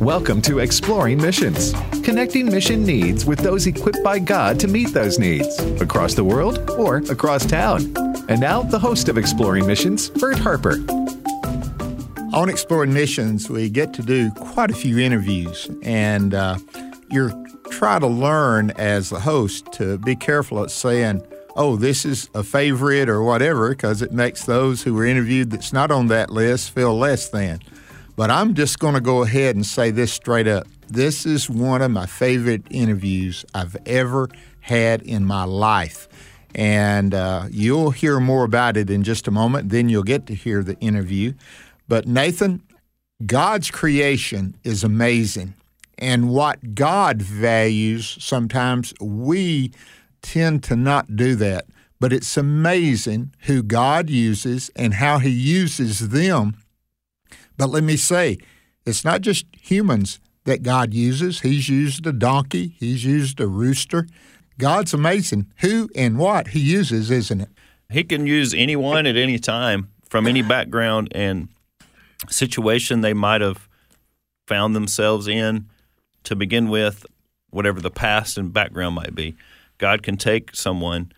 Welcome to Exploring Missions, connecting mission needs with those equipped by God to meet those needs across the world or across town. And now, the host of Exploring Missions, Bert Harper. On Exploring Missions, we get to do quite a few interviews, and uh, you're try to learn as the host to be careful at saying, oh, this is a favorite or whatever, because it makes those who were interviewed that's not on that list feel less than. But I'm just going to go ahead and say this straight up. This is one of my favorite interviews I've ever had in my life. And uh, you'll hear more about it in just a moment. Then you'll get to hear the interview. But Nathan, God's creation is amazing. And what God values, sometimes we tend to not do that. But it's amazing who God uses and how He uses them but let me say, it's not just humans that God uses. He's used a donkey, He's used a rooster. God's amazing who and what He uses, isn't it? He can use anyone at any time from any background and situation they might have found themselves in to begin with, whatever the past and background might be. God can take someone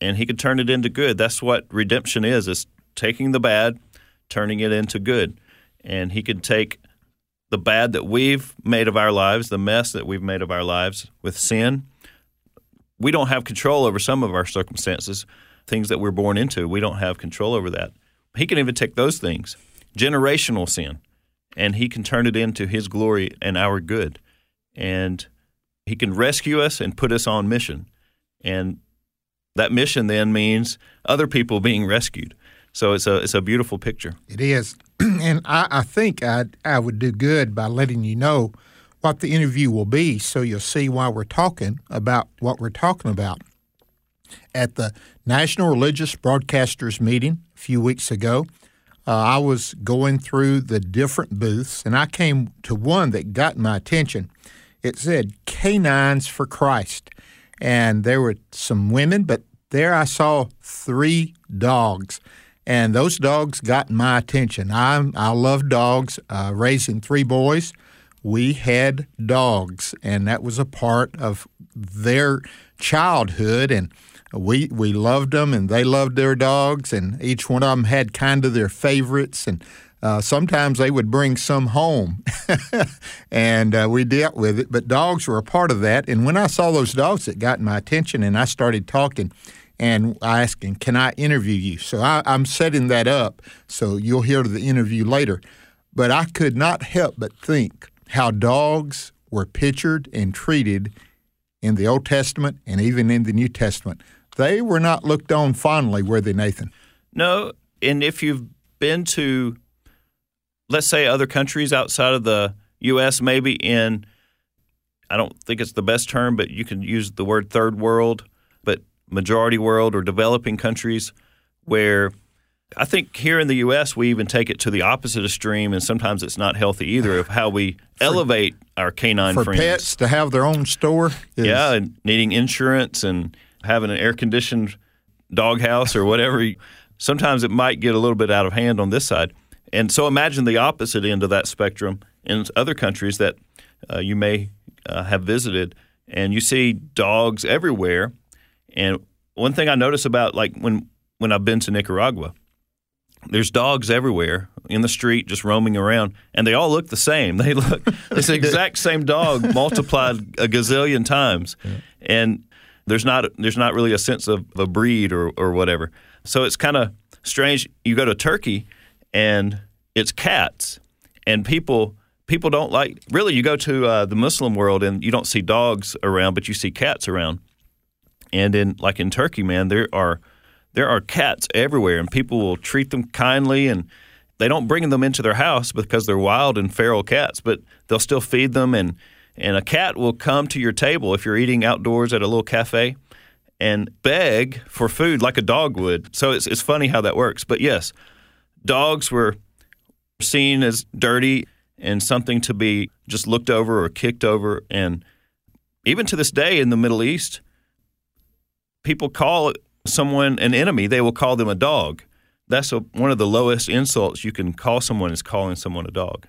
and he can turn it into good. That's what redemption is, is taking the bad, turning it into good and He can take the bad that we've made of our lives, the mess that we've made of our lives with sin. We don't have control over some of our circumstances, things that we're born into. We don't have control over that. He can even take those things, generational sin, and He can turn it into His glory and our good. And He can rescue us and put us on mission. And that mission then means other people being rescued. So it's a it's a beautiful picture. It is, and I, I think I I would do good by letting you know what the interview will be, so you'll see why we're talking about what we're talking about. At the National Religious Broadcasters meeting a few weeks ago, uh, I was going through the different booths, and I came to one that got my attention. It said "Canines for Christ," and there were some women, but there I saw three dogs and those dogs got my attention. I I love dogs. Uh, raising three boys, we had dogs, and that was a part of their childhood, and we we loved them, and they loved their dogs, and each one of them had kind of their favorites, and uh, sometimes they would bring some home, and uh, we dealt with it. But dogs were a part of that, and when I saw those dogs, it got my attention, and I started talking and asking, Can I interview you? So I, I'm setting that up so you'll hear the interview later. But I could not help but think how dogs were pictured and treated in the Old Testament and even in the New Testament. They were not looked on fondly, were they, Nathan? No. And if you've been to, let's say, other countries outside of the U.S., maybe in, I don't think it's the best term, but you can use the word third world majority world or developing countries where I think here in the U.S. we even take it to the opposite extreme, and sometimes it's not healthy either of how we for, elevate our canine for friends. pets to have their own store. Is... Yeah, and needing insurance and having an air conditioned doghouse or whatever. sometimes it might get a little bit out of hand on this side, and so imagine the opposite end of that spectrum in other countries that uh, you may uh, have visited, and you see dogs everywhere and one thing I notice about like when when I've been to Nicaragua, there's dogs everywhere in the street just roaming around, and they all look the same. They look it's the exact same dog multiplied a gazillion times, yeah. and there's not there's not really a sense of a breed or or whatever. So it's kind of strange. You go to Turkey, and it's cats, and people people don't like really. You go to uh, the Muslim world, and you don't see dogs around, but you see cats around. And in like in Turkey, man, there are there are cats everywhere, and people will treat them kindly, and they don't bring them into their house because they're wild and feral cats, but they'll still feed them, and and a cat will come to your table if you're eating outdoors at a little cafe, and beg for food like a dog would. So it's, it's funny how that works. But yes, dogs were seen as dirty and something to be just looked over or kicked over. And even to this day in the Middle East, people call someone an enemy, they will call them a dog. That's a, one of the lowest insults you can call someone is calling someone a dog.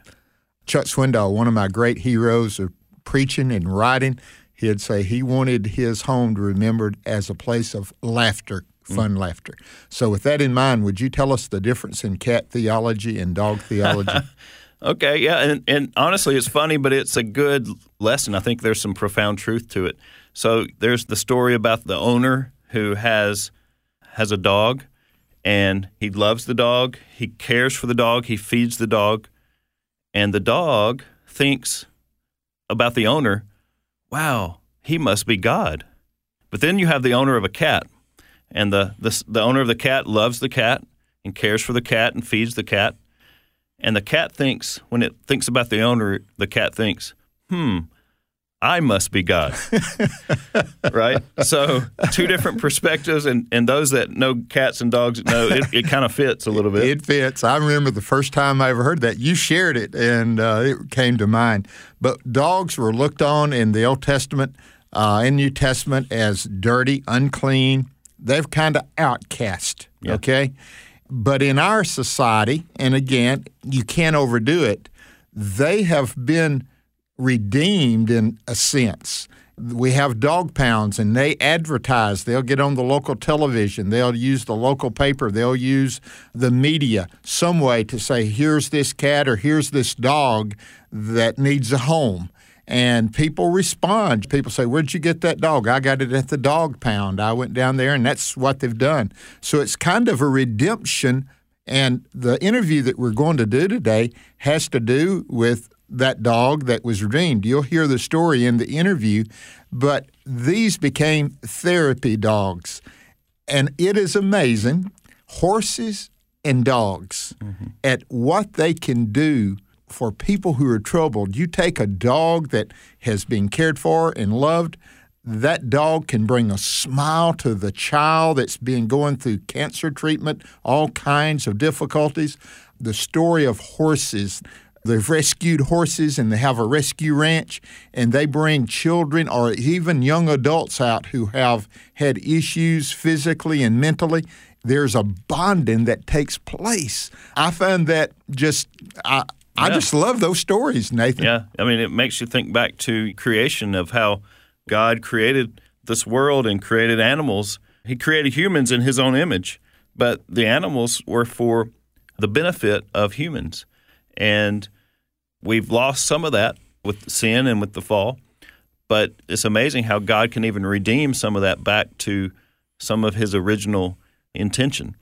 Chuck Swindoll, one of my great heroes of preaching and writing, he'd say he wanted his home to be remembered as a place of laughter, fun mm. laughter. So, with that in mind, would you tell us the difference in cat theology and dog theology? okay, yeah, and, and honestly, it's funny, but it's a good lesson. I think there's some profound truth to it. So, there's the story about the owner who has has a dog and he loves the dog, he cares for the dog, he feeds the dog, and the dog thinks about the owner, wow, he must be God. But then you have the owner of a cat, and the, the, the owner of the cat loves the cat and cares for the cat and feeds the cat. And the cat thinks, when it thinks about the owner, the cat thinks, hmm, I must be God. right? So, two different perspectives, and, and those that know cats and dogs know it, it kind of fits a little bit. It fits. I remember the first time I ever heard that. You shared it, and uh, it came to mind. But dogs were looked on in the Old Testament uh, and New Testament as dirty, unclean. They've kind of outcast, yeah. okay? But in our society, and again, you can't overdo it, they have been redeemed in a sense. We have dog pounds and they advertise. They'll get on the local television. They'll use the local paper. They'll use the media some way to say, here's this cat or here's this dog that needs a home. And people respond. People say, Where'd you get that dog? I got it at the dog pound. I went down there, and that's what they've done. So it's kind of a redemption. And the interview that we're going to do today has to do with that dog that was redeemed. You'll hear the story in the interview, but these became therapy dogs. And it is amazing, horses and dogs, mm-hmm. at what they can do for people who are troubled. You take a dog that has been cared for and loved, that dog can bring a smile to the child that's been going through cancer treatment, all kinds of difficulties. The story of horses They've rescued horses and they have a rescue ranch, and they bring children or even young adults out who have had issues physically and mentally. There's a bonding that takes place. I find that just, I, I just love those stories, Nathan. Yeah. I mean, it makes you think back to creation of how God created this world and created animals. He created humans in his own image, but the animals were for the benefit of humans. And we've lost some of that with sin and with the fall. But it's amazing how God can even redeem some of that back to some of his original intention.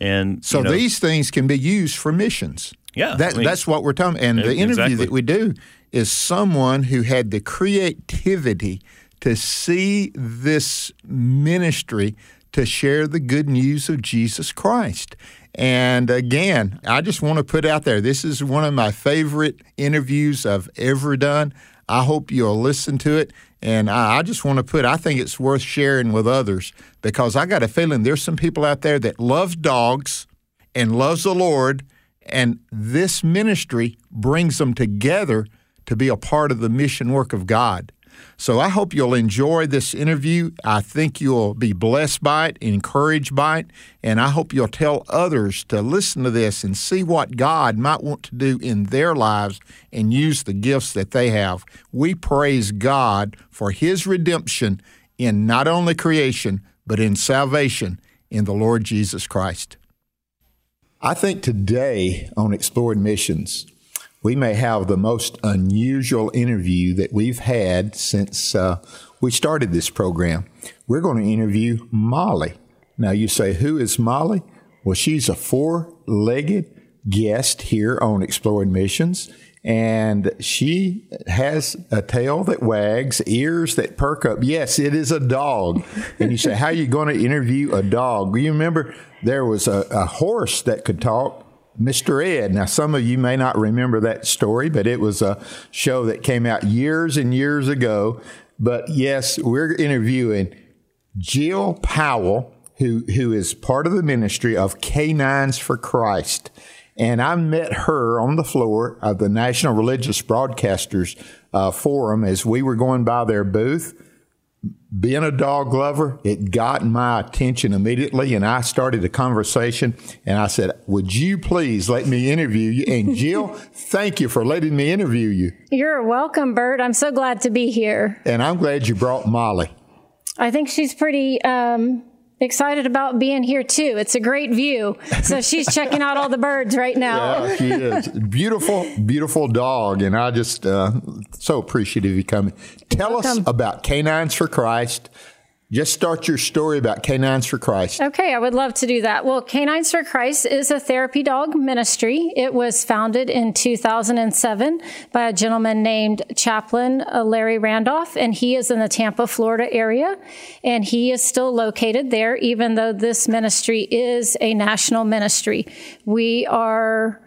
And so you know, these things can be used for missions. Yeah, that, I mean, that's what we're talking. And the interview exactly. that we do is someone who had the creativity to see this ministry to share the good news of Jesus Christ. And again, I just want to put out there this is one of my favorite interviews I've ever done. I hope you'll listen to it. And I, I just want to put, I think it's worth sharing with others because I got a feeling there's some people out there that love dogs and loves the Lord, and this ministry brings them together to be a part of the mission work of God. So I hope you'll enjoy this interview. I think you'll be blessed by it, encouraged by it, and I hope you'll tell others to listen to this and see what God might want to do in their lives and use the gifts that they have. We praise God for His redemption in not only creation, but in salvation in the Lord Jesus Christ. I think today on Exploring Missions, we may have the most unusual interview that we've had since uh, we started this program. We're going to interview Molly. Now, you say, who is Molly? Well, she's a four legged guest here on Exploring Missions, and she has a tail that wags, ears that perk up. Yes, it is a dog. and you say, How are you going to interview a dog? You remember there was a, a horse that could talk, Mr. Ed. Now, some of you may not remember that story, but it was a show that came out years and years ago. But yes, we're interviewing Jill Powell, who who is part of the ministry of Canines for Christ. And I met her on the floor of the National Religious Broadcasters uh, Forum as we were going by their booth. Being a dog lover, it got my attention immediately, and I started a conversation. And I said, "Would you please let me interview you?" And Jill, thank you for letting me interview you. You're welcome, Bert. I'm so glad to be here. And I'm glad you brought Molly. I think she's pretty um, excited about being here too. It's a great view. So she's checking out all the birds right now. Yeah, she is. Beautiful, beautiful dog. And I just uh, so appreciative you coming. Tell us about Canines for Christ. Just start your story about Canines for Christ. Okay, I would love to do that. Well, Canines for Christ is a therapy dog ministry. It was founded in 2007 by a gentleman named Chaplain uh, Larry Randolph, and he is in the Tampa, Florida area. And he is still located there, even though this ministry is a national ministry. We are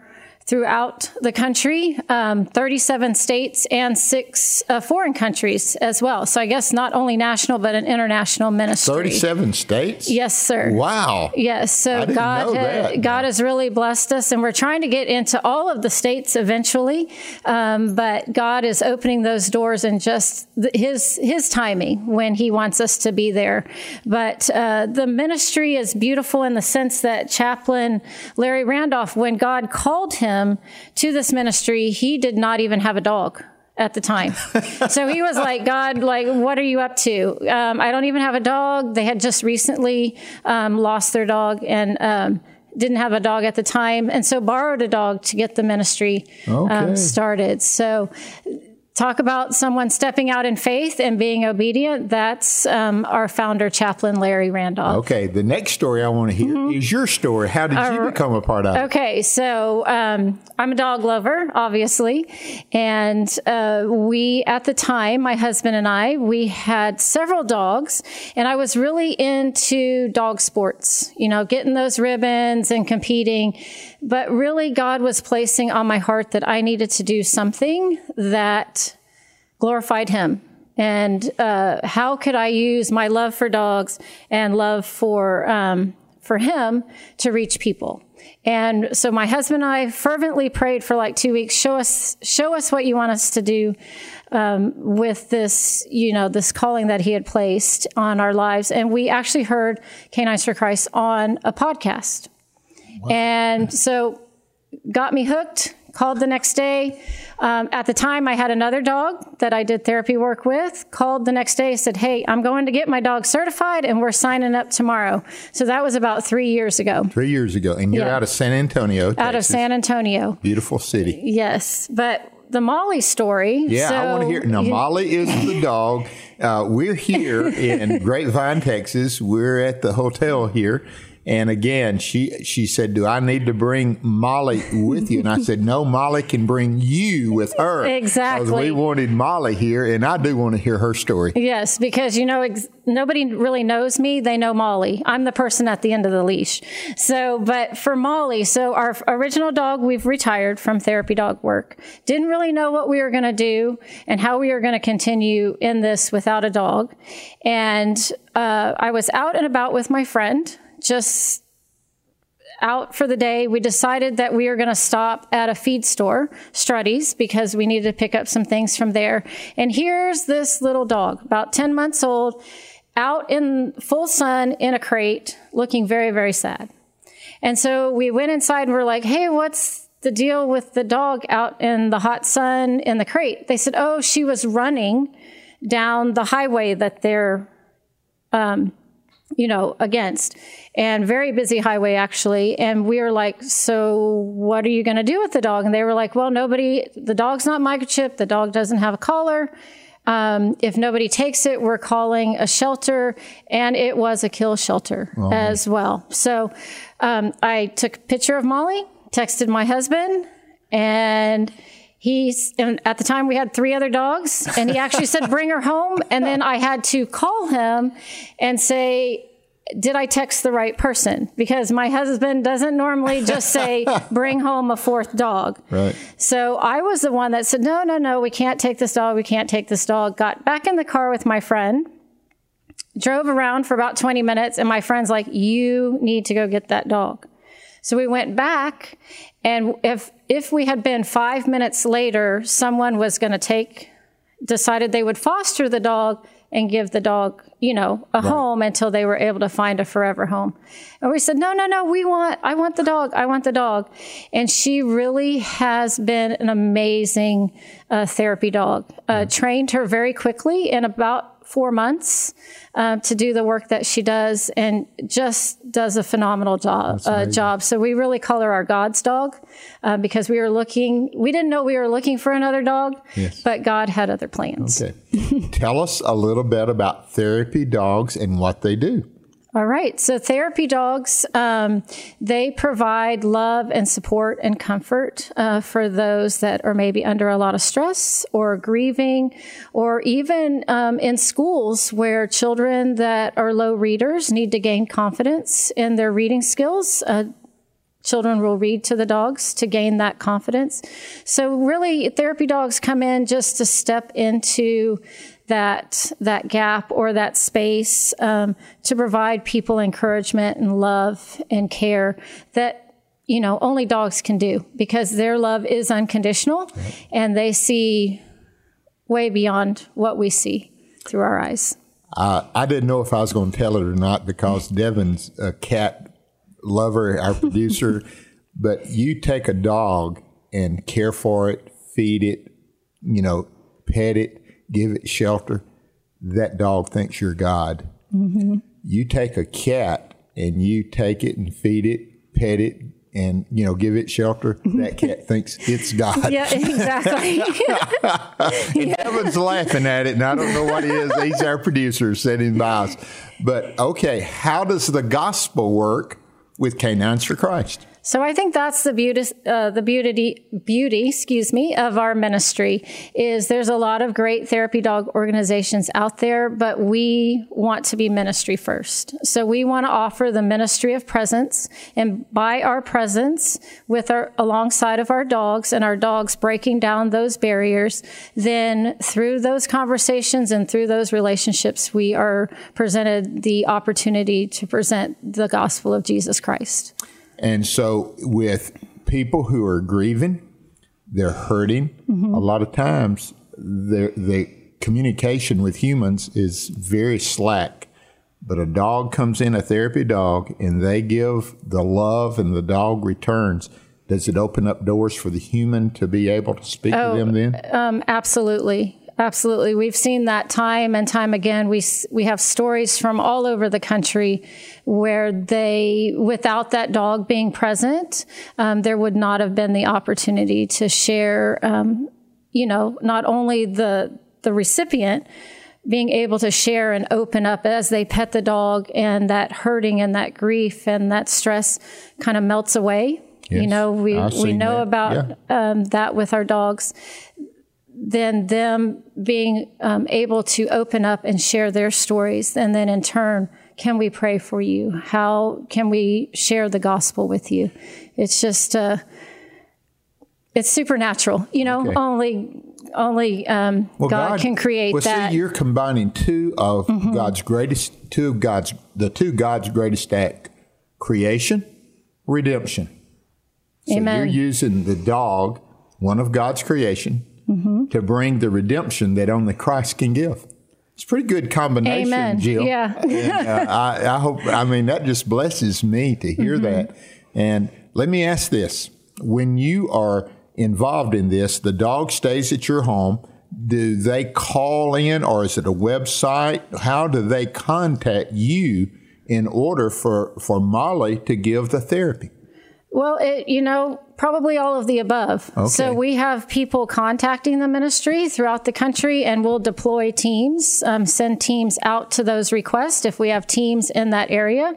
throughout the country, um, 37 states and six uh, foreign countries as well. So I guess not only national, but an international ministry. 37 states? Yes, sir. Wow. Yes, so God, know ha- that. God has really blessed us, and we're trying to get into all of the states eventually. Um, but God is opening those doors in just th- His His timing when He wants us to be there. But uh, the ministry is beautiful in the sense that Chaplain Larry Randolph, when God called him to this ministry, he did not even have a dog at the time. so he was like, God, like, what are you up to? Um, I don't even have a dog. They had just recently um, lost their dog and um, didn't have a dog at the time. And so borrowed a dog to get the ministry Okay. um, started. So talk about someone stepping out in faith and being obedient. That's um, our founder, Chaplain Larry Randolph. Okay, the next story I want to hear Mm-hmm. is your story. How did you become a part of it? Okay, so um, I'm a dog lover, obviously, and uh, we at the time, my husband and I, we had several dogs, and I was really into dog sports. You know, getting those ribbons and competing, but really, God was placing on my heart that I needed to do something that glorified Him. And uh, how could I use my love for dogs and love for um, for Him to reach people? And so my husband and I fervently prayed for like two weeks. Show us, show us what you want us to do um, with this, you know, this calling that He had placed on our lives. And we actually heard Canines for Christ on a podcast. And so got me hooked. Called the next day. Um, at the time, I had another dog that I did therapy work with. Called the next day, said, "Hey, I'm going to get my dog certified, and we're signing up tomorrow." So that was about three years ago, Three years ago, and you're Yeah. out of San Antonio, out of San Antonio. Beautiful city. Yes, but the Molly story. Yeah, I want to so hear. Now, you- Molly is the dog. Uh, we're here in Grapevine, Texas. We're at the hotel here. And again, she she said, "Do I need to bring Molly with you?" And I said, "No, Molly can bring you with her." Exactly. Because we wanted Molly here, and I do want to hear her story. Yes, because you know ex- nobody really knows me. They know Molly. I'm the person at the end of the leash. So, but for Molly, so our original dog, we've retired from therapy dog work. Didn't really know what we were going to do and how we were going to continue in this without a dog. And uh, I was out and about with my friend, just out for the day. We decided that we are going to stop at a feed store, Strutty's, because we needed to pick up some things from there. And here's this little dog, about 10 months old, out in full sun in a crate, looking very, very sad. And so we went inside and we're like, hey, what's the deal with the dog out in the hot sun in the crate? They said, oh, she was running down the highway that they're um, you know, against. And very busy highway, actually. And we were like, so what are you going to do with the dog? And they were like, well, nobody, the dog's not microchipped. The dog doesn't have a collar. Um, if nobody takes it, we're calling a shelter. And it was a kill shelter as well. So um, I took a picture of Molly, texted my husband, and He's and at the time we had three other dogs, and he actually said, "Bring her home." And then I had to call him and say, "Did I text the right person?" Because my husband doesn't normally just say, "Bring home a fourth dog." Right. So I was the one that said, "No, no, no, we can't take this dog. We can't take this dog." Got back in the car with my friend, drove around for about 20 minutes, and my friend's like, You need to go get that dog. So we went back, and if if we had been five minutes later, someone was going to take, decided they would foster the dog and give the dog, you know, a right. home until they were able to find a forever home. And we said, no, no, no, we want, I want the dog. I want the dog. And she really has been an amazing uh, therapy dog. Uh, trained her very quickly in about four months uh, to do the work that she does and just does a phenomenal job. Uh, job. So we really call her our God's dog uh, because we were looking, we didn't know we were looking for another dog, yes. but God had other plans. Okay. Tell us a little bit about therapy dogs and what they do. All right. So therapy dogs, um, they provide love and support and comfort uh, for those that are maybe under a lot of stress or grieving, or even um, in schools where children that are low readers need to gain confidence in their reading skills. Uh, children will read to the dogs to gain that confidence. So really, therapy dogs come in just to step into that that gap or that space um, to provide people encouragement and love and care that you know only dogs can do because their love is unconditional and they see way beyond what we see through our eyes. Uh, I didn't know if I was going to tell it or not because Devin's a cat lover, our producer. but you take a dog and care for it, feed it, you know, pet it, give it shelter, that dog thinks you're God. Mm-hmm. You take a cat and you take it and feed it, pet it, and you know give it shelter. That cat thinks it's God. Yeah, exactly. and Devin's laughing at it, and I don't know what he is. He's our producer sitting by us. But okay, how does the gospel work with Canines for Christ? So I think that's the beauty, uh, the beauty, beauty, excuse me, of our ministry is there's a lot of great therapy dog organizations out there, but we want to be ministry first. So we want to offer the ministry of presence, and by our presence with our alongside of our dogs and our dogs breaking down those barriers, then through those conversations and through those relationships, we are presented the opportunity to present the gospel of Jesus Christ. And so, with people who are grieving, they're hurting. Mm-hmm. A lot of times, the communication with humans is very slack. But a dog comes in, a therapy dog, and they give the love, and the dog returns. Does it open up doors for the human to be able to speak oh, to them then? Um, absolutely. Absolutely. We've seen that time and time again. We, we have stories from all over the country where they, without that dog being present, um, there would not have been the opportunity to share, um, you know, not only the, the recipient, being able to share and open up as they pet the dog and that hurting and that grief and that stress kind of melts away. Yes, you know, we, we know that. about yeah. um, that with our dogs then them being um, able to open up and share their stories, and then in turn, can we pray for you? How can we share the gospel with you? It's just, uh, it's supernatural. You know, okay. only only um, well, God, God, can create well, that. See, you're combining two of mm-hmm. God's greatest, two of God's, the two God's greatest act: creation, redemption. So Amen. you're using the dog, one of God's creation, mm-hmm. to bring the redemption that only Christ can give. It's a pretty good combination, Amen. Jill. Yeah. and, uh, I, I, hope, I mean, that just blesses me to hear mm-hmm. that. And let me ask this when you are involved in this, the dog stays at your home. Do they call in or is it a website? How do they contact you in order for, for Molly to give the therapy? Well, it, you know, probably all of the above. Okay. So we have people contacting the ministry throughout the country, and we'll deploy teams, um, send teams out to those requests if we have teams in that area.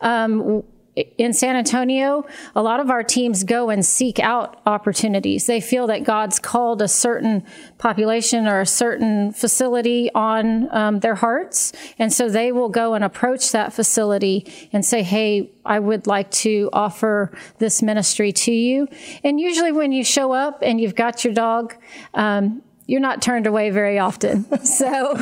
Um, in San Antonio, a lot of our teams go and seek out opportunities. They feel that God's called a certain population or a certain facility on um, their hearts. And so they will go and approach that facility and say, Hey, I would like to offer this ministry to you. And usually when you show up and you've got your dog, um, you're not turned away very often. So,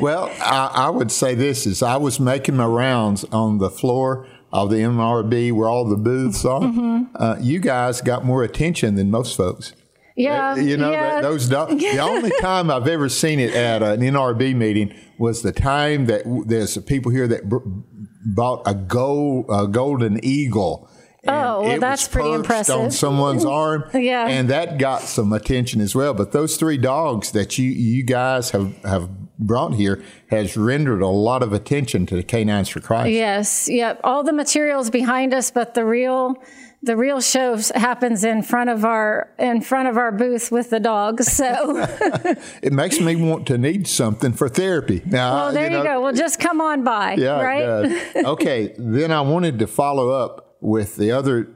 well, I, I, would say this: is I was making my rounds on the floor of the NRB where all the booths are. Mm-hmm. Uh, you guys got more attention than most folks. Yeah, you know yeah. those. The only time I've ever seen it at an NRB meeting was the time that there's people here that bought a gold, a golden eagle and oh, well, that's pretty impressive. On someone's arm, yeah, and that got some attention as well. But those three dogs that you you guys have have brought here has rendered a lot of attention to the Canines for Christ. Yes, yep. All the materials behind us, but the real the real show happens in front of our in front of our booth with the dogs. So it makes me want to need something for therapy. Now, well, there you, know, you go. Well, just come on by. Yeah, right. okay. Then I wanted to follow up with the other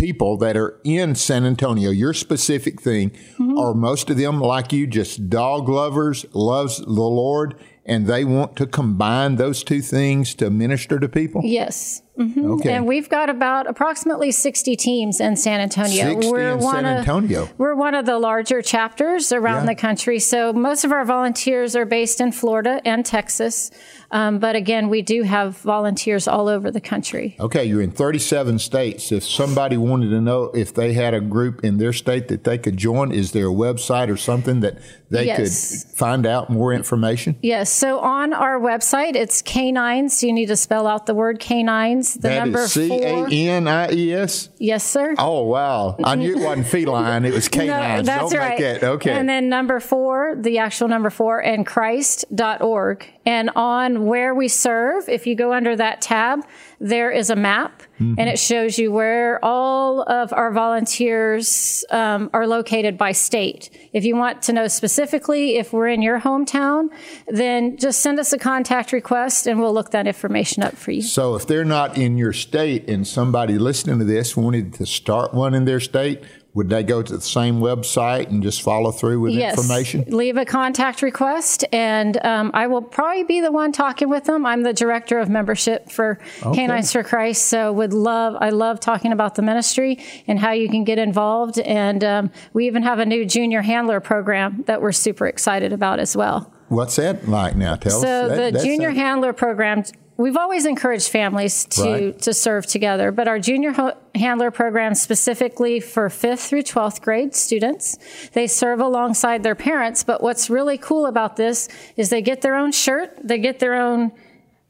people that are in San Antonio, your specific thing, mm-hmm. are most of them like you, just dog lovers, loves the Lord, and they want to combine those two things to minister to people? Yes. Mm-hmm. Okay. And we've got about approximately 60 teams in San Antonio. 60 we're in San Antonio. Of, we're one of the larger chapters around yeah. the country. So most of our volunteers are based in Florida and Texas. Um, but again, we do have volunteers all over the country. Okay, you're in 37 states. If somebody wanted to know if they had a group in their state that they could join, is there a website or something that they yes. could find out more information? Yes. So on our website, it's canines. You need to spell out the word canines. The that number is C A N I E S. Yes, sir. Oh wow! I knew it wasn't feline; it was canines. no, that's Don't right. It. Okay. And then number four, the actual number four, and Christ.org. And on where we serve, if you go under that tab, there is a map mm-hmm. and it shows you where all of our volunteers um, are located by state. If you want to know specifically if we're in your hometown, then just send us a contact request and we'll look that information up for you. So if they're not in your state and somebody listening to this wanted to start one in their state, would they go to the same website and just follow through with yes. information? Leave a contact request, and um, I will probably be the one talking with them. I'm the director of membership for okay. Canines for Christ, so would love I love talking about the ministry and how you can get involved. And um, we even have a new junior handler program that we're super excited about as well. What's that like now? Tell so us. So the junior handler program we've always encouraged families to right. to serve together, but our junior ho- handler program specifically for 5th through 12th grade students, they serve alongside their parents, but what's really cool about this is they get their own shirt, they get their own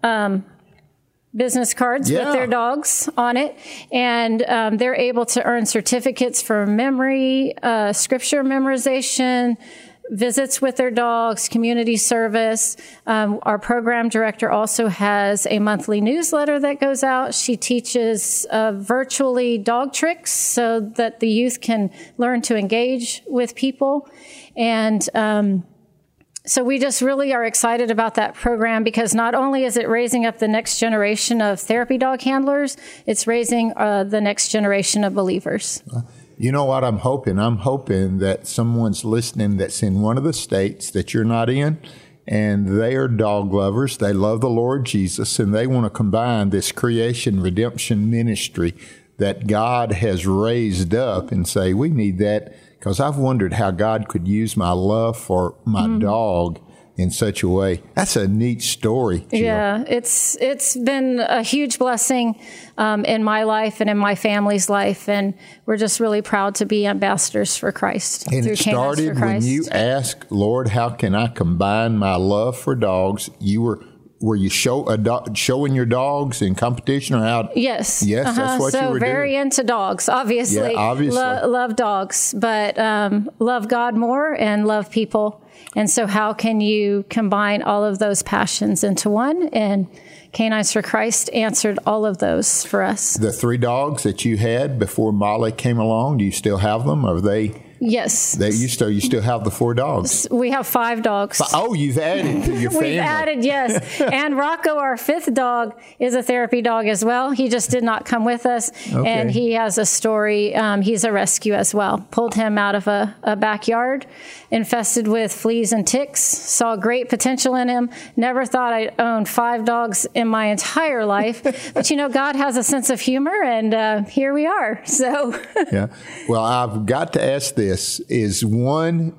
um, business cards yeah. with their dogs on it, and um, they're able to earn certificates for memory, uh, scripture memorization, visits with their dogs, community service. Um, our program director also has a monthly newsletter that goes out. She teaches uh, virtually dog tricks so that the youth can learn to engage with people. And um, so we just really are excited about that program because not only is it raising up the next generation of therapy dog handlers, it's raising uh, the next generation of believers. You know what I'm hoping? I'm hoping that someone's listening that's in one of the states that you're not in, and they are dog lovers. They love the Lord Jesus, and they want to combine this creation redemption ministry that God has raised up and say, we need that. Because I've wondered how God could use my love for my mm-hmm. dog in such a way. That's a neat story. Jill. Yeah, it's it's been a huge blessing um, in my life and in my family's life, and we're just really proud to be ambassadors for Christ. And it started when you asked, Lord, how can I combine my love for dogs? You were were you show do- showing your dogs in competition or how? Yes. Yes, uh-huh. that's what so you were very doing. into dogs, obviously. Yeah, obviously. Lo- love dogs, but um, love God more and love people. And so, how can you combine all of those passions into one? And Canines for Christ answered all of those for us. The three dogs that you had before Molly came along, do you still have them? Are they? Yes. They you still you still have the four dogs. We have five dogs. Oh, you've added to your family. We've added, yes. and Rocco, our fifth dog, is a therapy dog as well. He just did not come with us, okay. and he has a story. Um, he's a rescue as well. Pulled him out of a, a backyard infested with fleas and ticks. Saw great potential in him. Never thought I'd own five dogs in my entire life, but you know, God has a sense of humor, and uh, here we are. So yeah. Well, I've got to ask this: Is one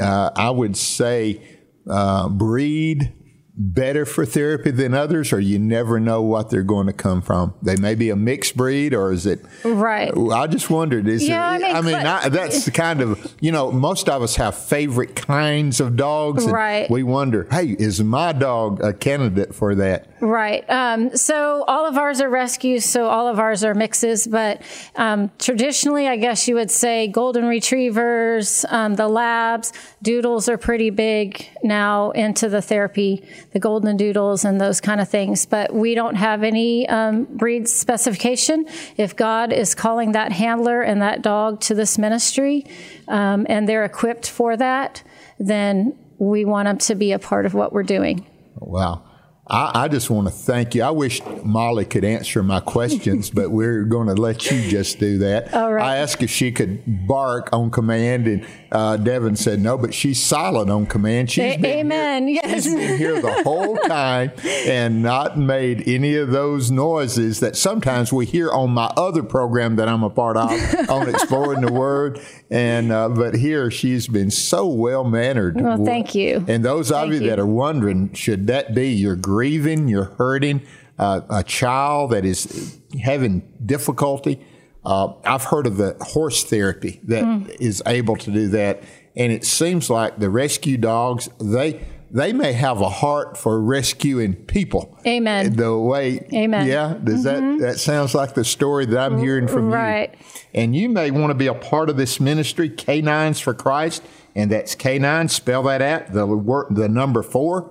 uh, I would say, uh, breed better for therapy than others, or you never know what they're going to come from? They may be a mixed breed, or is it? Right. I just wondered. Is Yeah, there, I mean, I mean, I, that's the kind of you know, most of us have favorite kinds of dogs, and Right. We wonder, hey, is my dog a candidate for that? Right. Um, so all of ours are rescues, so all of ours are mixes. But um, traditionally, I guess you would say golden retrievers, um, the labs, doodles are pretty big now into the therapy, the golden doodles and those kind of things. But we don't have any um, breed specification. If God is calling that handler and that dog to this ministry, um, and they're equipped for that, then we want them to be a part of what we're doing. Wow. I, I just want to thank you. I wish Molly could answer my questions, but we're going to let you just do that. All right. I asked if she could bark on command, and uh, Devin said no, but she's silent on command. She's been amen. Here, Yes. She's been here the whole time and not made any of those noises that sometimes we hear on my other program that I'm a part of on Exploring the Word. And uh, but here she's been so well mannered. Well, thank you. And those of you you. that are wondering, should that be you're grieving, you're hurting, uh, a child that is having difficulty? Uh, I've heard of the horse therapy that is Mm. able to do that, and it seems like the rescue dogs they they may have a heart for rescuing people. Amen. The way, Amen. Mm-hmm. Yeah, does that that sounds like the story that I'm hearing from Right. you? Right. And you may want to be a part of this ministry, Canines for Christ, and that's K9. Spell that out. The word, the number four,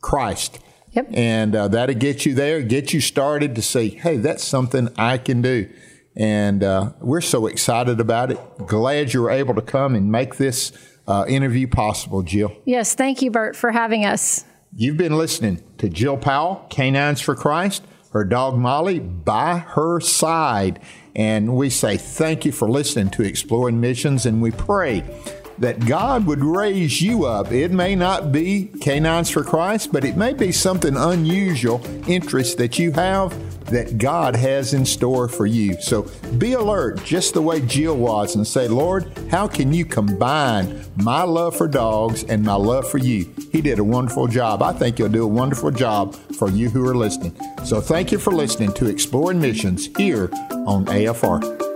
Christ. Yep. And uh, that'll get you there, get you started to say, hey, that's something I can do. And uh, we're so excited about it. Glad you were able to come and make this uh, interview possible, Jill. Yes, thank you, Bert, for having us. You've been listening to Jill Powell, Canines for Christ, her dog Molly by her side. And we say thank you for listening to Exploring Missions, and we pray that God would raise you up. It may not be Canines for Christ, but it may be something unusual interest that you have that God has in store for you. So be alert, just the way Jill was, and say, Lord, how can you combine my love for dogs and my love for you? He did a wonderful job. I think he'll do a wonderful job for you who are listening. So thank you for listening to Exploring Missions here on AFR.